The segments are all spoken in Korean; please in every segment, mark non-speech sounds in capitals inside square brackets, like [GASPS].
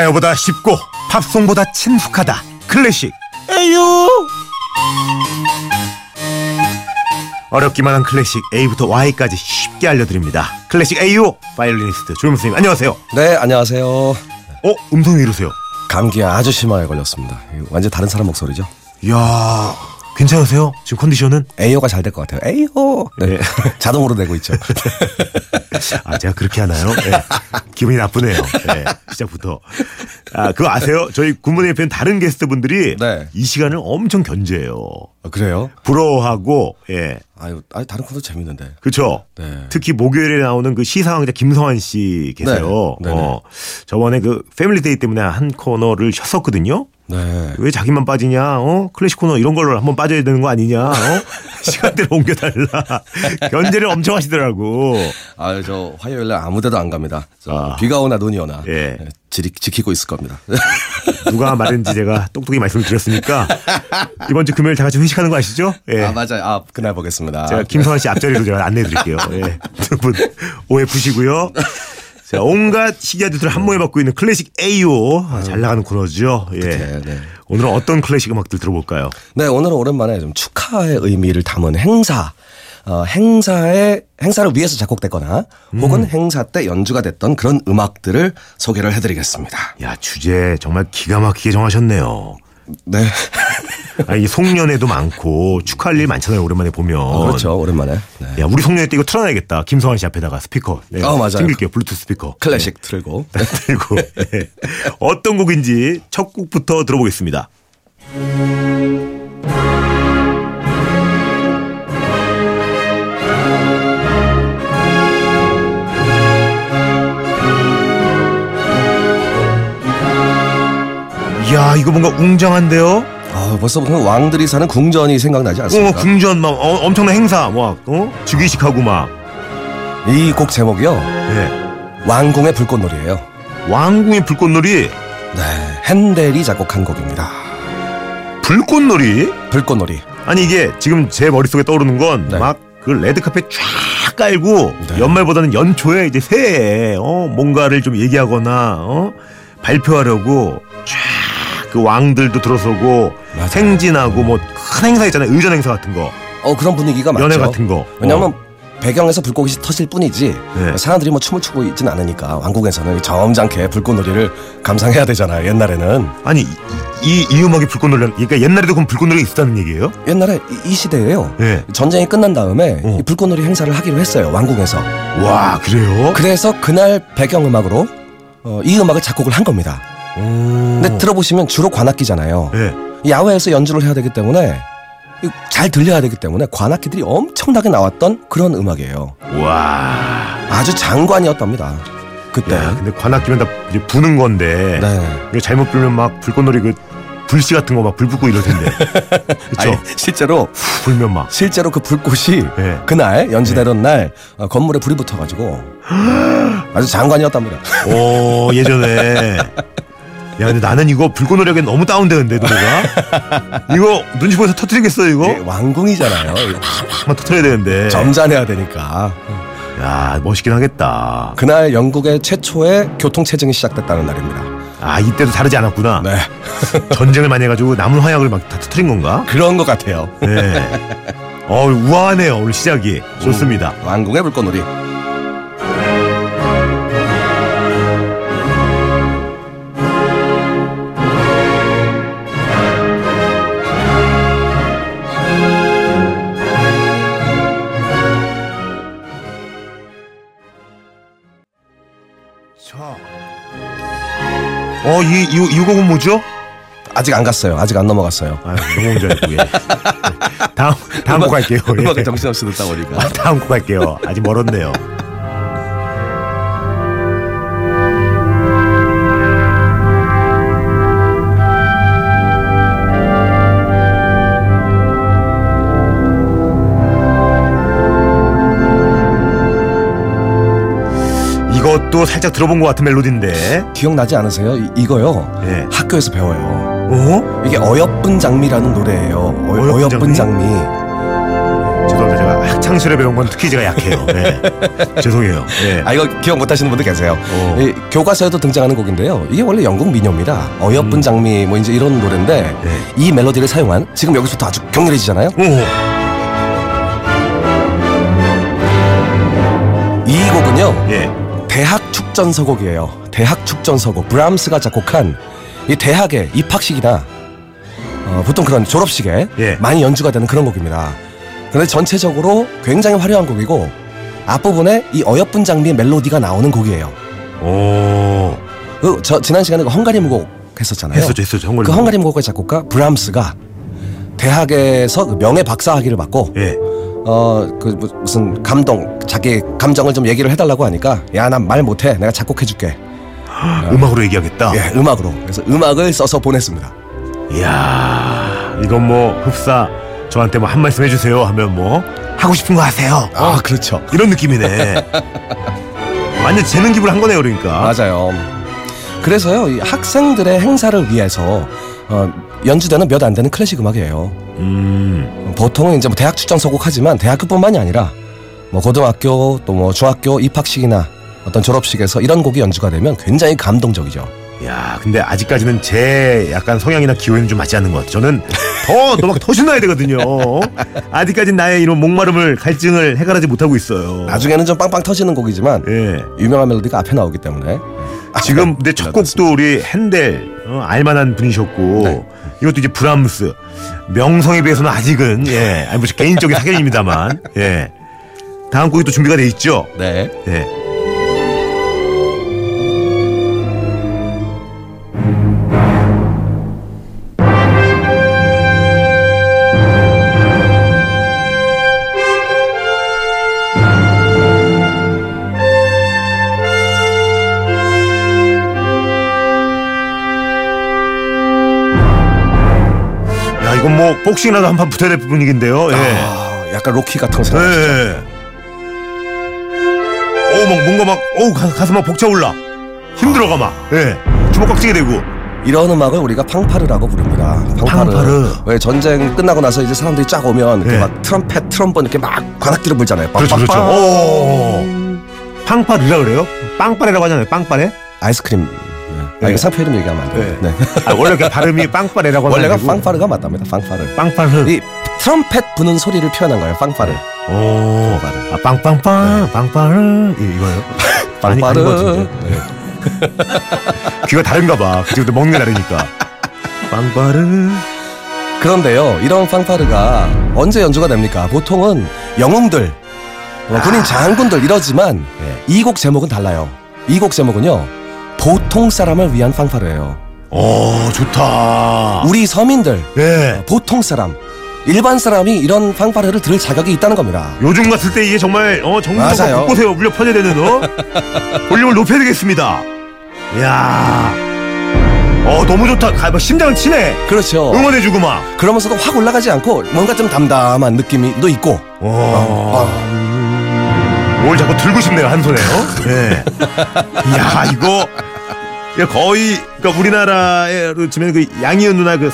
가요보다 쉽고 팝송보다 친숙하다. 클래식. A-Yo 어렵기만 한 클래식 A부터 Y까지 쉽게 알려드립니다. 클래식 A-Yo 바이올리니스트 조용 선생님 안녕하세요. 네, 안녕하세요. 어 음성이 왜 이러세요. 감기에 아주 심하게 걸렸습니다. 완전 다른 사람 목소리죠? 이야 괜찮으세요 지금 컨디션은 A-Yo가 잘 될 것 같아요. A-Yo. 네. 네. [LAUGHS] 자동으로 되고 있죠. [LAUGHS] 아 제가 그렇게 하나요 네. 기분이 나쁘네요 네, 시작부터 아 그거 아세요 저희 굿모닝 FM 다른 게스트분들이 네. 이 시간을 엄청 견제해요 아, 그래요? 부러워하고 예 아유, 아니, 다른 코너도 재밌는데. 그렇죠. 네. 특히 목요일에 나오는 그 시사왕자 김성완 씨 계세요. 네. 어, 저번에 그 Family Day 때문에 한 코너를 쉬었었거든요. 네. 왜 자기만 빠지냐? 어? 클래식 코너 이런 걸로 한번 빠져야 되는 거 아니냐? 어? [LAUGHS] 시간대를 옮겨달라. 견제를 엄청 하시더라고. 아, 저 화요일 날 아무 데도 안 갑니다. 저 아. 비가 오나 눈이 오나. 예. 네, 지, 지키고 있을 겁니다. [LAUGHS] 누가 말했는지 제가 똑똑히 말씀을 드렸으니까 이번 주 금요일 다 같이 회식하는 거 아시죠? 예. 아, 맞아요. 아, 그날 보겠습니다. 제가 김성환 씨 앞자리로 제가 안내해 드릴게요. 예. 두분 오해 푸시고요. 자, 온갖 희귀아들을 한 몸에 받고 있는 클래식 AO. 아, 잘 나가는 코너죠. 예. 네, 네. 오늘은 어떤 클래식 음악들 들어볼까요? 네, 오늘은 오랜만에 좀 축하의 의미를 담은 행사. 어, 행사에, 행사를 위해서 작곡됐거나 혹은 행사 때 연주가 됐던 그런 음악들을 소개를 해드리겠습니다. 야, 주제 정말 기가 막히게 정하셨네요. 네. 아니, 이 송년회도 많고 축하할 일 많잖아요. 오랜만에 보면. 그렇죠. 오랜만에. 네. 야, 우리 송년회 때 이거 틀어놔야겠다. 김성환 씨 앞에다가 스피커. 네, 어, 맞아요. 챙길게요. 블루투스 스피커. 클래식 틀고. [LAUGHS] 네, 들고. 네. 어떤 곡인지 첫 곡부터 들어보겠습니다. 이거 뭔가 웅장한데요? 아, 벌써부터 왕들이 사는 궁전이 생각나지 어, 않습니까? 궁전 막 어, 엄청난 행사 막 어? 즉위식하고 막. 이 곡 제목이요. 예. 왕궁의 불꽃놀이에요. 왕궁의 불꽃놀이, 네. 핸델이 작곡한 곡입니다. 불꽃놀이? 불꽃놀이. 아니 이게 지금 제 머릿속에 떠오르는 건 네. 막그 레드카펫 쫙 깔고 네. 연말보다는 연초에 이제 새해 어 뭔가를 좀 얘기하거나 어 발표하려고 쫙 그 왕들도 들어서고 맞아요. 생진하고 뭐 큰 행사 있잖아요 의전 행사 같은 거 어, 그런 분위기가 많죠. 연애 같은 거 왜냐면 어. 배경에서 불꽃이 터질 뿐이지 네. 사람들이 뭐 춤을 추고 있진 않으니까 왕국에서는 점잖게 불꽃놀이를 감상해야 되잖아요. 옛날에는 아니 이, 이, 이 음악이 불꽃놀이 그러니까 옛날에도 그럼 불꽃놀이가 있었다는 얘기예요? 옛날에 이, 이 시대에요. 예. 전쟁이 끝난 다음에 어. 이 불꽃놀이 행사를 하기로 했어요. 왕궁에서. 와 그래요? 그래서 그날 배경음악으로 어, 이 음악을 작곡을 한 겁니다. 음. 근데 들어보시면 주로 관악기잖아요. 예. 야외에서 연주를 해야 되기 때문에 이잘 들려야 되기 때문에 관악기들이 엄청나게 나왔던 그런 음악이에요. 와. 아주 장관이었답니다. 그때. 야, 근데 관악기면 다 이제 부는 건데 네. 잘못 불면 막 불꽃놀이 그 불씨 같은 거 막 불 붙고 이럴 텐데. [LAUGHS] 그쵸? 실제로 불면 막. 실제로 그 불꽃이 예. 그날 연주되던 날 어, 건물에 불이 붙어 가지고 [GASPS] 아주 장관이었답니다. 오, 예전에. [LAUGHS] 야, 근데 나는 이거 불꽃놀이하기엔 너무 다운되는데, 노래가? [LAUGHS] 이거 눈치 보여서 터뜨리겠어요, 이거? 이게 왕궁이잖아요. 한번 터뜨려야 되는데. 점잖해야 되니까. 야, 멋있긴 하겠다. 그날 영국의 최초의 교통 체증이 시작됐다는 날입니다. 아, 이때도 다르지 않았구나. 네. [LAUGHS] 전쟁을 많이 해가지고 남은 화약을 막 다 터뜨린 건가? 그런 것 같아요. 네. [LAUGHS] 어, 우아하네요, 오늘 시작이. 좋습니다. 왕궁의 불꽃놀이. 자. 어, 이, 이, 이 곡은 뭐죠? 아직 안 갔어요. 아직 안 넘어갔어요. 아, 너무 줄 알고, 예. 다음, 다음 곡 갈게요. 예. 음악을 정신없이 듣다 보니까. 아, 다음 곡 갈게요. 아직 멀었네요. 이것도 살짝 들어본 것 같은 멜로디인데. 기억나지 않으세요? 이, 이거요. 예. 학교에서 배워요. 어? 이게 어여쁜 장미라는 노래예요. 어, 어여쁜 어여쁜, 장미? 장미. 죄송합니다. 제가 학창 시절에 배운 건 특히 제가 약해요. [LAUGHS] 예. 죄송해요. 예. 아 이거 기억 못하시는 분들 계세요. 어. 이 교과서에도 등장하는 곡인데요. 이게 원래 영국 민요입니다. 어여쁜 장미 뭐 이제 이런 노래인데 네. 이 멜로디를 사용한 지금 여기서부터 아주 격렬해지잖아요. 오. 이 곡은요. 예. 대학 축전서곡이에요. 대학 축전서곡. 브람스가 작곡한 이 대학의 입학식이나 어, 보통 그런 졸업식에 예. 많이 연주가 되는 그런 곡입니다. 그런데 전체적으로 굉장히 화려한 곡이고 앞부분에 이 어여쁜 장미의 멜로디가 나오는 곡이에요. 오. 그 저 지난 시간에 그 헝가리 무곡 했었잖아요. 했었죠, 했었죠. 헝가리 그 무곡. 헝가리 무곡의 작곡가 브람스가 대학에서 그 명예 박사학위를 받고 예. 어 그 무슨 감동 자기 감정을 좀 얘기를 해달라고 하니까 야 난 말 못해 내가 작곡해줄게 [GASPS] 음악으로 얘기하겠다. 예 음악으로 그래서 음악을 써서 보냈습니다 이야, 이건 뭐 흡사 저한테 뭐 한 말씀 해주세요 하면 뭐 하고 싶은 거 하세요. 아 그렇죠 이런 느낌이네. [LAUGHS] 완전 재능 기부를 한 거네요, 그러니까. 맞아요 그래서요 이 학생들의 행사를 위해서 어, 연주되는 몇 안 되는 클래식 음악이에요 음, 보통은 이제 뭐 대학 출전 서곡하지만 대학교뿐만이 아니라 뭐 고등학교 또 뭐 중학교 입학식이나 어떤 졸업식에서 이런 곡이 연주가 되면 굉장히 감동적이죠. 야, 근데 아직까지는 제 약간 성향이나 기호에는 좀 맞지 않는 것 같아요. 저는 더 너막 더 신나야 되거든요. 아직까지 나의 이런 목마름을 갈증을 해결하지 못하고 있어요. 나중에는 좀 빵빵 터지는 곡이지만 예. 유명한 멜로디가 앞에 나오기 때문에 지금 [LAUGHS] 근데 첫 곡도 우리 핸델 어, 알만한 분이셨고 네. 이것도 이제 브람스 명성에 비해서는 아직은 예, 아니 뭐 개인적인 사견입니다만 예. 다음 곡이 또 준비가 돼 있죠. 네. 예. 이건 뭐 복싱이라도 한 판 붙어야 될 분위기인데요. 예. 아, 약간 로키 같은 거 생각하시죠? 예. 오, 막 뭔가 막, 오, 가, 가슴 막 벅차 올라. 힘들어가 막. 예. 주먹 꽉 쥐게 되고. 이런 음악을 우리가 팡파르라고 부릅니다. 팡파르. 팡파르. 왜 전쟁 끝나고 나서 이제 사람들이 쫙 오면 이렇게 네. 막 트럼펫, 트럼본 이렇게 막 관악기를 불잖아요. 그렇죠, 그렇죠. 빵빵빵. 오. 팡파르라 그래요? 빵빠레라고 하잖아요. 빵빠레? 아이스크림. 네. 아, 네. 이거 상표 이름 얘기하면 안 돼요. 네. 아, 원래 그 발음이 [LAUGHS] 빵빠레라고 하는 원래가 빵파르가 맞답니다. 빵파르. 빵파르. 이 트럼펫 부는 소리를 표현한 거예요. 빵파르. 오. 빵빠르. 아, 빵빵빵, 빵빠르. 이- 이거요? [LAUGHS] 아니, 아닌 것 빵파르. [LAUGHS] 네. 귀가 다른가 봐. 그쪽도 먹는 게 다르니까. 빵빠르. 그런데요, 이런 빵파르가 언제 연주가 됩니까? 보통은 영웅들, 어, 군인 장군들 이러지만 네. 이곡 제목은 달라요. 이 곡 제목은요, 보통 사람을 위한 빵파르예요. 오, 좋다. 우리 서민들, 예. 보통 사람, 일반 사람이 이런 빵파르를 들을 자격이 있다는 겁니다. 요즘 같을 때 이게 정말 어 정부가 맞아요. 곳곳에 울려 퍼져야 되는 어 [LAUGHS] 볼륨을 높여야 되겠습니다. 이야, 어 너무 좋다. 가, 막 심장을 치네. 그렇죠. 응원해주고 막. 그러면서도 확 올라가지 않고 뭔가 좀 담담한 느낌이 또 있고. 어. 뭘 자꾸 들고 싶네요 한 손에. 어? [LAUGHS] 예. 이야 이거 거의 그러니까 우리나라에 치면 그 양희은 누나 그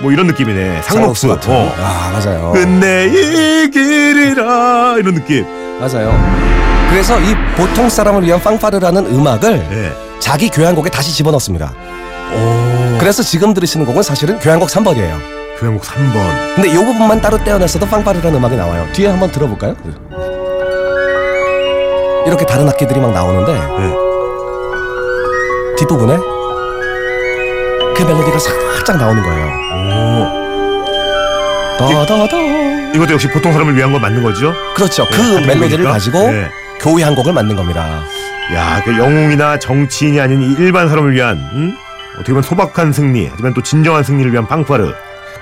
뭐 이런 느낌이네. 상록수. 같은. 어. 아 맞아요. 끝내 이 길이라 이런 느낌. 맞아요. 그래서 이 보통 사람을 위한 빵파르라는 음악을 예. 자기 교향곡에 다시 집어넣습니다. 오. 그래서 지금 들으시는 곡은 사실은 교향곡 3번이에요. 교향곡 3번. 근데 이 부분만 따로 떼어냈어도 빵파르라는 음악이 나와요. 뒤에 한번 들어볼까요? 이렇게 다른 악기들이 막 나오는데 예. 뒷부분에 그 멜로디가 살짝 나오는 거예요. 오. 더더더 이것도 역시 보통 사람을 위한 건 맞는 거죠? 그렇죠. 그 네, 하는 멜로디를. 가지고 네. 교향곡을 만든 겁니다. 야, 그 영웅이나 정치인이 아닌 이 일반 사람을 위한 음? 어떻게 보면 소박한 승리, 하지만 또 진정한 승리를 위한 팡파르.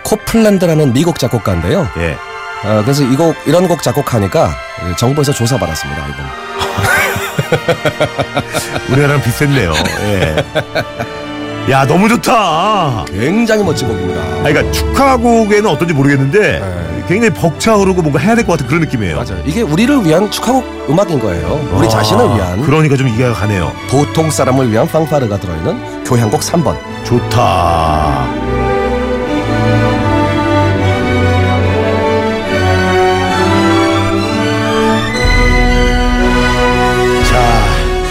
코플랜드라는 미국 작곡가인데요. 예. 어, 그래서 이 곡 이런 곡 작곡하니까 정부에서 조사 받았습니다. 이분. [LAUGHS] 우리나라랑 비슷했네요. 예. 야, 너무 좋다. 굉장히 멋진 곡입니다. 아, 그러니까 축하곡에는 어떤지 모르겠는데 네. 굉장히 벅차오르고 뭔가 해야 될 것 같은 그런 느낌이에요. 맞아요. 이게 우리를 위한 축하곡 음악인 거예요. 우리 아, 자신을 위한 그러니까 좀 이해가 가네요. 보통 사람을 위한 팡파르가 들어있는 교향곡 3번. 좋다.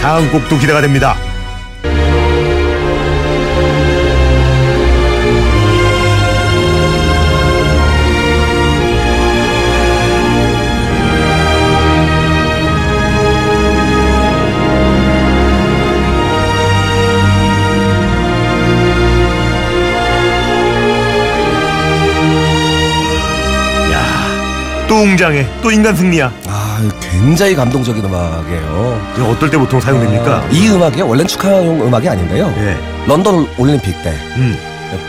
다음 곡도 기대가 됩니다. 야, 또 웅장해, 또 인간 승리야. 아, 굉장히 감동적인 음악이에요. 이거 어떨 때 보통 사용됩니까? 아, 이 음악이 원래는 축하용 음악이 아닌데요. 예. 런던 올림픽 때, 음.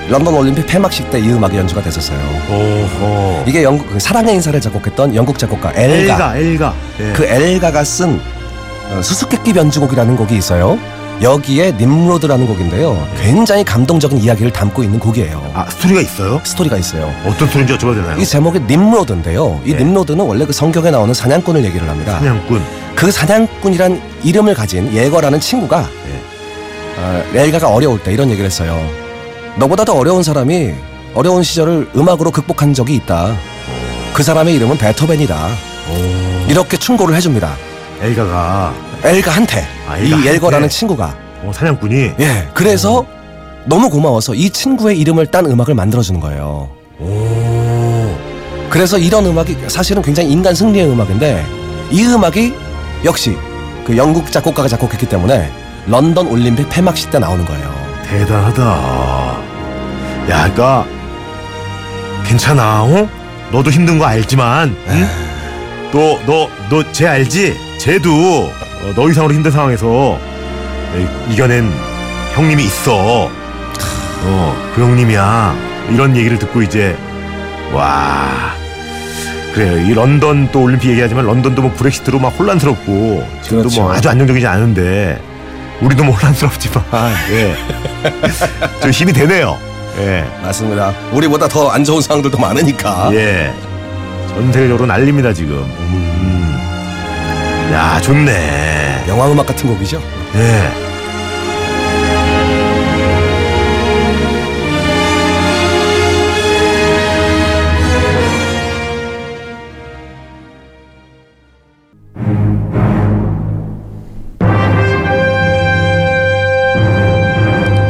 런던 올림픽 폐막식 때 이 음악이 연주가 됐었어요. 오호. 이게 영국 그 사랑의 인사를 작곡했던 영국 작곡가 엘가. 엘가, 엘가. 예. 그 엘가가 쓴 어, 수수께끼 변주곡이라는 곡이 있어요. 여기에 님로드라는 곡인데요. 굉장히 감동적인 이야기를 담고 있는 곡이에요. 아, 스토리가 있어요? 스토리가 있어요. 어떤 스토리인지 여쭤봐도 되나요? 이 제목이 님로드인데요. 이 네. 님로드는 원래 그 성경에 나오는 사냥꾼을 얘기를 합니다. 사냥꾼. 그 사냥꾼이란 이름을 가진 예거라는 친구가 네. 어, 엘가가 어려울 때 이런 얘기를 했어요. 너보다 더 어려운 사람이 어려운 시절을 음악으로 극복한 적이 있다. 그 사람의 이름은 베토벤이다. 오. 이렇게 충고를 해줍니다. 엘가가 엘가한테 아, 이 엘가한테? 엘거라는 친구가 어, 사냥꾼이 예 그래서 너무 고마워서 이 친구의 이름을 딴 음악을 만들어주는 거예요. 오. 그래서 이런 음악이 사실은 굉장히 인간 승리의 음악인데 이 음악이 역시 그 영국 작곡가가 작곡했기 때문에 런던 올림픽 폐막식 때 나오는 거예요. 대단하다. 야, 그니까 괜찮아. 어? 너도 힘든 거 알지만 응? 또너너 쟤 알지? 쟤도 어, 너 이상으로 힘든 상황에서 이- 이겨낸 형님이 있어. 어, 그 형님이야. 이런 얘기를 듣고 이제 와. 그래요. 이 런던 또 올림픽 얘기하지만 런던도 뭐 브렉시트로 막 혼란스럽고 지금도 그렇죠. 뭐 아주 안정적이지 않은데 우리도 뭐 혼란스럽지만 예. [LAUGHS] 좀 힘이 되네요. 예. 맞습니다. 우리보다 더 안 좋은 상황들도 많으니까. 예. 전 세계적으로 난립니다 지금. 음. 야 좋네. 영화 음악 같은 곡이죠. 예.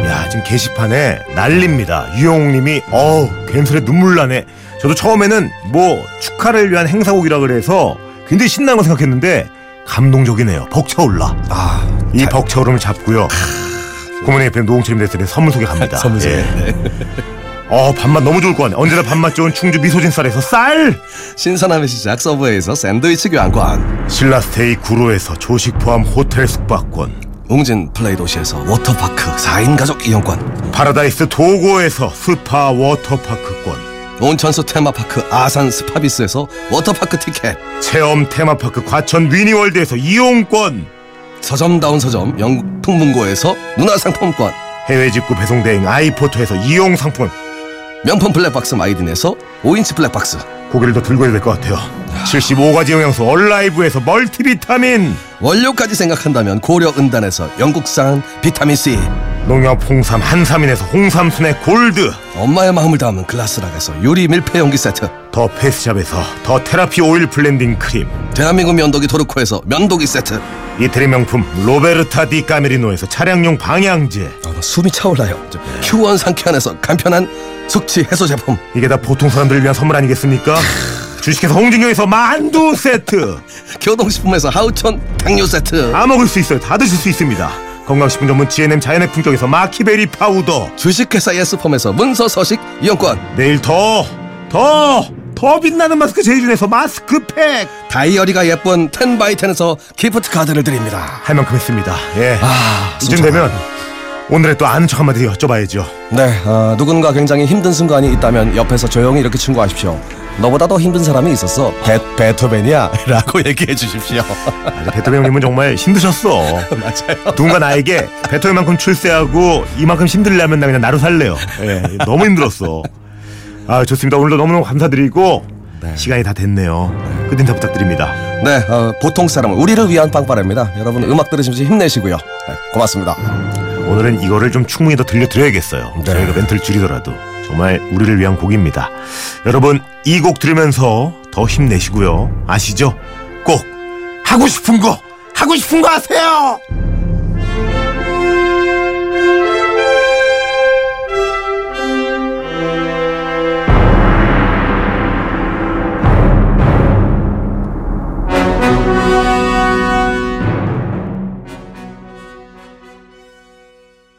야 지금 게시판에 난립니다. 유영웅님이 어우 괜스레 눈물 나네. 저도 처음에는 뭐 축하를 위한 행사곡이라 그래서 굉장히 신나는 거 생각했는데 감동적이네요. 벅차올라. 아, 이 벅차오름을 잡고요. 굿모닝 FM 노홍철님 대표님 선물 소개 갑니다. [LAUGHS] 선물 소개. 예. 어 밥맛 너무 좋을 것 같네. 언제나 밥맛 좋은 충주 미소진 쌀에서 쌀. 신선함의 시작 서브웨이에서 샌드위치 교환권. 신라스테이 구로에서 조식 포함 호텔 숙박권. 웅진 플레이 도시에서 워터파크 4인 가족 이용권. 파라다이스 도고에서 스파 워터파크권. 온천수 테마파크 아산 스파비스에서 워터파크 티켓. 체험 테마파크 과천 위니월드에서 이용권. 서점다운 서점 영풍문고에서 문화상품권. 해외 직구 배송 대행 아이포터에서 이용 상품. 명품 블랙박스 마이딘에서 5인치 블랙박스. 고개를 더 들고 해야 될 것 같아요. 75가지 영양소 얼라이브에서 멀티비타민. 원료까지 생각한다면 고려 은단에서 영국산 비타민C. 농협 홍삼 한삼인에서 홍삼 스낵 골드. 엄마의 마음을 담은 글라스락에서 유리 밀폐 용기 세트. 더페이스샵에서 The Therapy 오일 Blending 크림. 대한민국 면도기 도르코에서 면도기 세트. 이태리 명품 로베르타 디 까메리노에서 차량용 방향제. 아, 나 숨이 차올라요. 저 큐원 상쾌한에서 간편한 숙취 해소 제품. 이게 다 보통 사람들을 위한 선물 아니겠습니까? 주식회사 홍진경에서 만두 세트. [LAUGHS] 교동식품에서 하우촌 당뇨 세트. 다 먹을 수 있어요. 다 드실 수 있습니다. 건강식품 전문 GNM 자연의 품격에서 마키베리 파우더. 주식회사 예스폼에서 문서 서식 이용권. 내일 더, 더, 더 빛나는 마스크 제이준에서 마스크팩. 다이어리가 예쁜 텐바이텐에서 gift 카드를 드립니다. 할 만큼 했습니다. 예. 아, 이쯤 되면 오늘의 또 아는 척 한마디 여쭤봐야죠. 네, 어, 누군가 굉장히 힘든 순간이 있다면 옆에서 조용히 이렇게 충고하십시오. 너보다 더 힘든 사람이 있었어. 베, 베토벤이야. [LAUGHS] 라고 얘기해 주십시오. 아, 베토벤 형님은 정말 힘드셨어. [LAUGHS] 맞아요. 누군가 나에게 베토벤만큼 출세하고 이만큼 힘들려면 나 그냥 나로 살래요. 예, 너무 힘들었어. 아 좋습니다. 오늘도 너무너무 감사드리고 네. 시간이 다 됐네요. 끝인사 부탁드립니다. 네, 어, 보통 사람은 우리를 위한 빵빠레입니다. 여러분 음악 들으시면서 힘내시고요. 네, 고맙습니다. 오늘은 이거를 좀 충분히 더 들려드려야겠어요. 네. 저희가 멘트를 줄이더라도 정말 우리를 위한 곡입니다. 여러분 이 곡 들으면서 더 힘내시고요. 아시죠? 꼭 하고 싶은 거 하고 싶은 거 하세요.